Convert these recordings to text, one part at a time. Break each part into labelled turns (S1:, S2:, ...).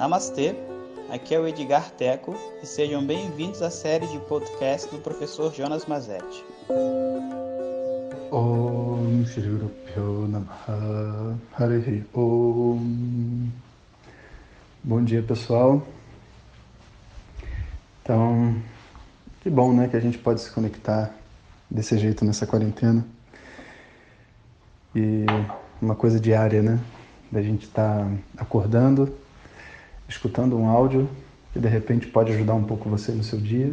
S1: Namastê, aqui é o Edgar Teco e sejam bem-vindos à série de podcast do professor Jonas Mazetti.
S2: Om Shri Om Bom dia pessoal. Então, que bom né, que a gente pode se conectar desse jeito nessa quarentena. E uma coisa diária, né? Da gente estar tá acordando, escutando um áudio que de repente pode ajudar um pouco você no seu dia.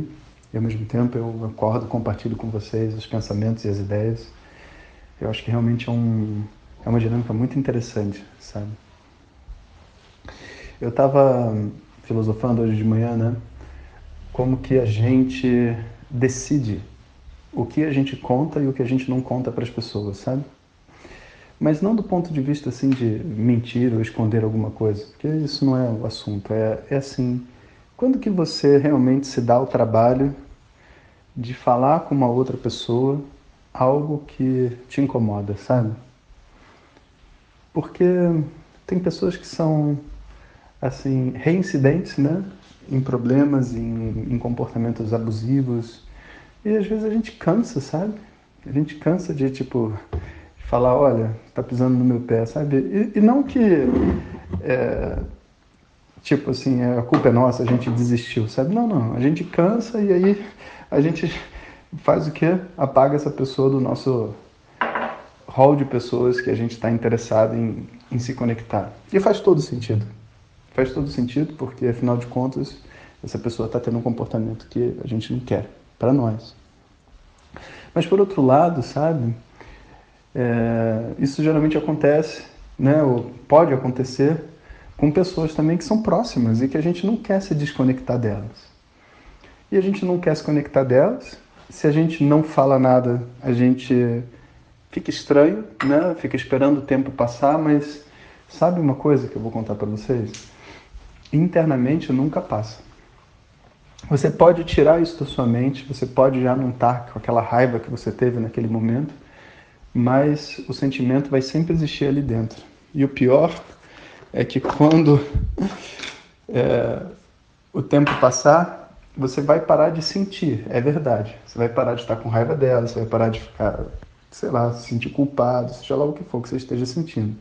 S2: E ao mesmo tempo eu acordo, compartilho com vocês os pensamentos e as ideias. Eu acho que realmente é, um, é uma dinâmica muito interessante, sabe? Eu estava filosofando hoje de manhã, né? Como que a gente decide o que a gente conta e o que a gente não conta para as pessoas, sabe? Mas não do ponto de vista assim de mentir ou esconder alguma coisa, porque isso não é o assunto. É, é assim, quando que você realmente se dá o trabalho de falar com uma outra pessoa algo que te incomoda, sabe? Porque tem pessoas que são assim reincidentes, né, em problemas, em, em comportamentos abusivos e às vezes a gente cansa, sabe? A gente cansa de tipo falar, olha, tá pisando no meu pé, sabe? E, e não que, é, tipo assim, a culpa é nossa, a gente desistiu, sabe? Não, não, a gente cansa e aí a gente faz o quê? Apaga essa pessoa do nosso hall de pessoas que a gente está interessado em, em se conectar. E faz todo sentido. Faz todo sentido porque, afinal de contas, essa pessoa está tendo um comportamento que a gente não quer para nós. Mas por outro lado, sabe, é, isso geralmente acontece, né, ou pode acontecer com pessoas também que são próximas e que a gente não quer se desconectar delas. E a gente não quer se conectar delas. Se a gente não fala nada, a gente fica estranho, né? Fica esperando o tempo passar, mas sabe uma coisa que eu vou contar para vocês? Internamente nunca passa. Você pode tirar isso da sua mente, você pode já não estar com aquela raiva que você teve naquele momento, mas o sentimento vai sempre existir ali dentro. E o pior é que quando é, o tempo passar, você vai parar de sentir, é verdade. Você vai parar de estar com raiva dela, você vai parar de ficar, sei lá, se sentir culpado, seja lá o que for que você esteja sentindo.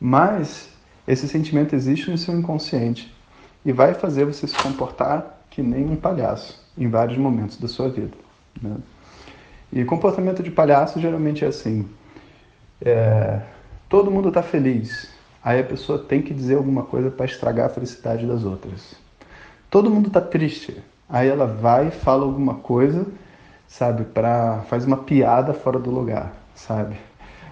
S2: Mas esse sentimento existe no seu inconsciente e vai fazer você se comportar que nem um palhaço em vários momentos da sua vida. Né? E comportamento de palhaço geralmente é assim: é, todo mundo está feliz, aí a pessoa tem que dizer alguma coisa para estragar a felicidade das outras. Todo mundo está triste, aí ela vai e fala alguma coisa, sabe, para faz uma piada fora do lugar, sabe?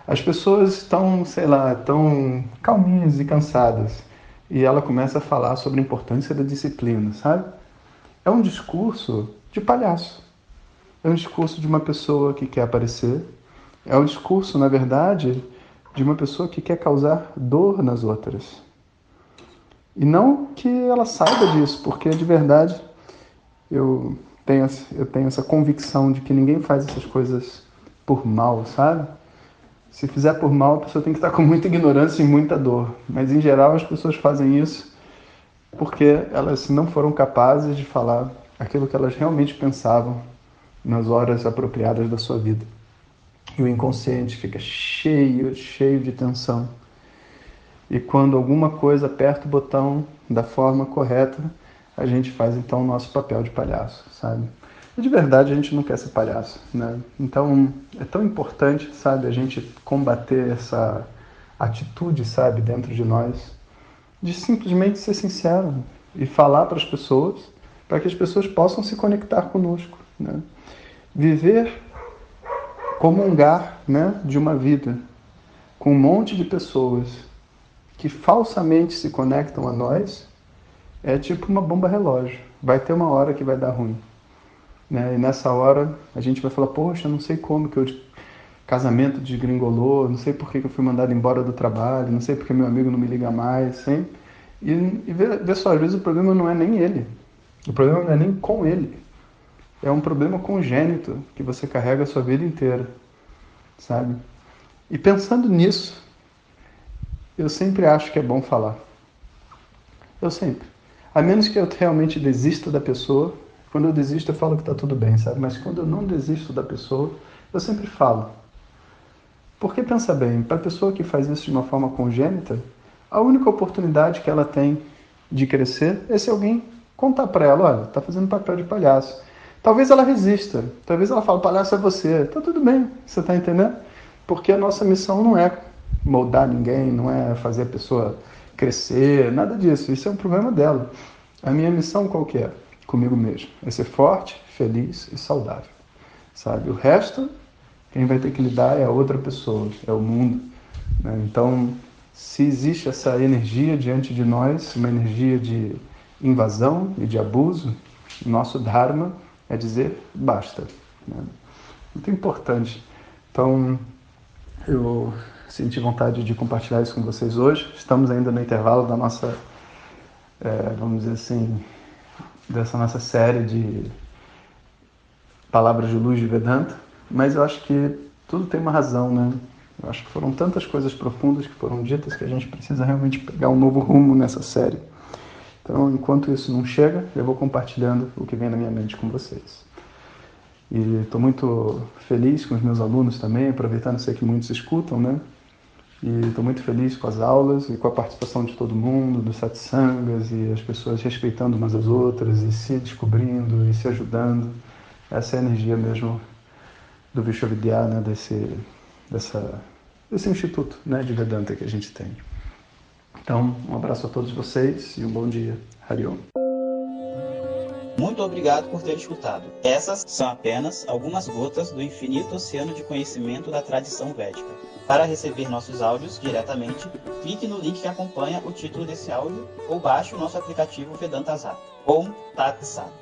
S2: As pessoas estão, sei lá, tão calminhas e cansadas, e ela começa a falar sobre a importância da disciplina, sabe? É um discurso de palhaço. É um discurso de uma pessoa que quer aparecer. É um discurso, na verdade, de uma pessoa que quer causar dor nas outras. E não que ela saiba disso, porque de verdade eu tenho, eu tenho essa convicção de que ninguém faz essas coisas por mal, sabe? Se fizer por mal, a pessoa tem que estar com muita ignorância e muita dor. Mas em geral as pessoas fazem isso porque elas não foram capazes de falar aquilo que elas realmente pensavam nas horas apropriadas da sua vida. E o inconsciente fica cheio, cheio de tensão. E quando alguma coisa aperta o botão da forma correta, a gente faz então o nosso papel de palhaço, sabe? E de verdade a gente não quer ser palhaço, né? Então é tão importante, sabe, a gente combater essa atitude, sabe, dentro de nós, de simplesmente ser sincero e falar para as pessoas, para que as pessoas possam se conectar conosco. Né? Viver, comungar né, de uma vida com um monte de pessoas que falsamente se conectam a nós é tipo uma bomba relógio. Vai ter uma hora que vai dar ruim. Né? E nessa hora a gente vai falar, poxa, não sei como que eu casamento desgringolou, não sei por que eu fui mandado embora do trabalho, não sei porque meu amigo não me liga mais, hein? E, e vê, vê só, às vezes o problema não é nem ele, o problema não é nem com ele, é um problema congênito que você carrega a sua vida inteira, sabe? E pensando nisso, eu sempre acho que é bom falar. Eu sempre. A menos que eu realmente desista da pessoa. Quando eu desisto, eu falo que está tudo bem, sabe? Mas quando eu não desisto da pessoa, eu sempre falo. Porque pensa bem, para a pessoa que faz isso de uma forma congênita, a única oportunidade que ela tem de crescer é se alguém contar para ela, olha, está fazendo papel de palhaço. Talvez ela resista, talvez ela fale, palhaço é você. Tá tudo bem, você está entendendo? Porque a nossa missão não é moldar ninguém, não é fazer a pessoa crescer, nada disso. Isso é um problema dela. A minha missão qual que é? Comigo mesmo. É ser forte, feliz e saudável. Sabe? O resto, quem vai ter que lidar é a outra pessoa, é o mundo. Né? Então, se existe essa energia diante de nós, uma energia de invasão e de abuso, nosso Dharma é dizer basta. Né? Muito importante. Então, eu senti vontade de compartilhar isso com vocês hoje. Estamos ainda no intervalo da nossa, é, vamos dizer assim, dessa nossa série de palavras de luz de Vedanta, mas eu acho que tudo tem uma razão, né? Eu acho que foram tantas coisas profundas que foram ditas que a gente precisa realmente pegar um novo rumo nessa série. Então, enquanto isso não chega, eu vou compartilhando o que vem na minha mente com vocês. E estou muito feliz com os meus alunos também, aproveitando, sei que muitos escutam, né? E estou muito feliz com as aulas e com a participação de todo mundo, dos satsangas e as pessoas respeitando umas às outras e se descobrindo e se ajudando. Essa é a energia mesmo do Vishwavidya, né? Desse, dessa, desse instituto né? de Vedanta que a gente tem. Então, um abraço a todos vocês e um bom dia. Hariom.
S1: Muito obrigado por ter escutado. Essas são apenas algumas gotas do infinito oceano de conhecimento da tradição védica. Para receber nossos áudios diretamente, clique no link que acompanha o título desse áudio ou baixe o nosso aplicativo Vedanta Zap. Om Tat Sat.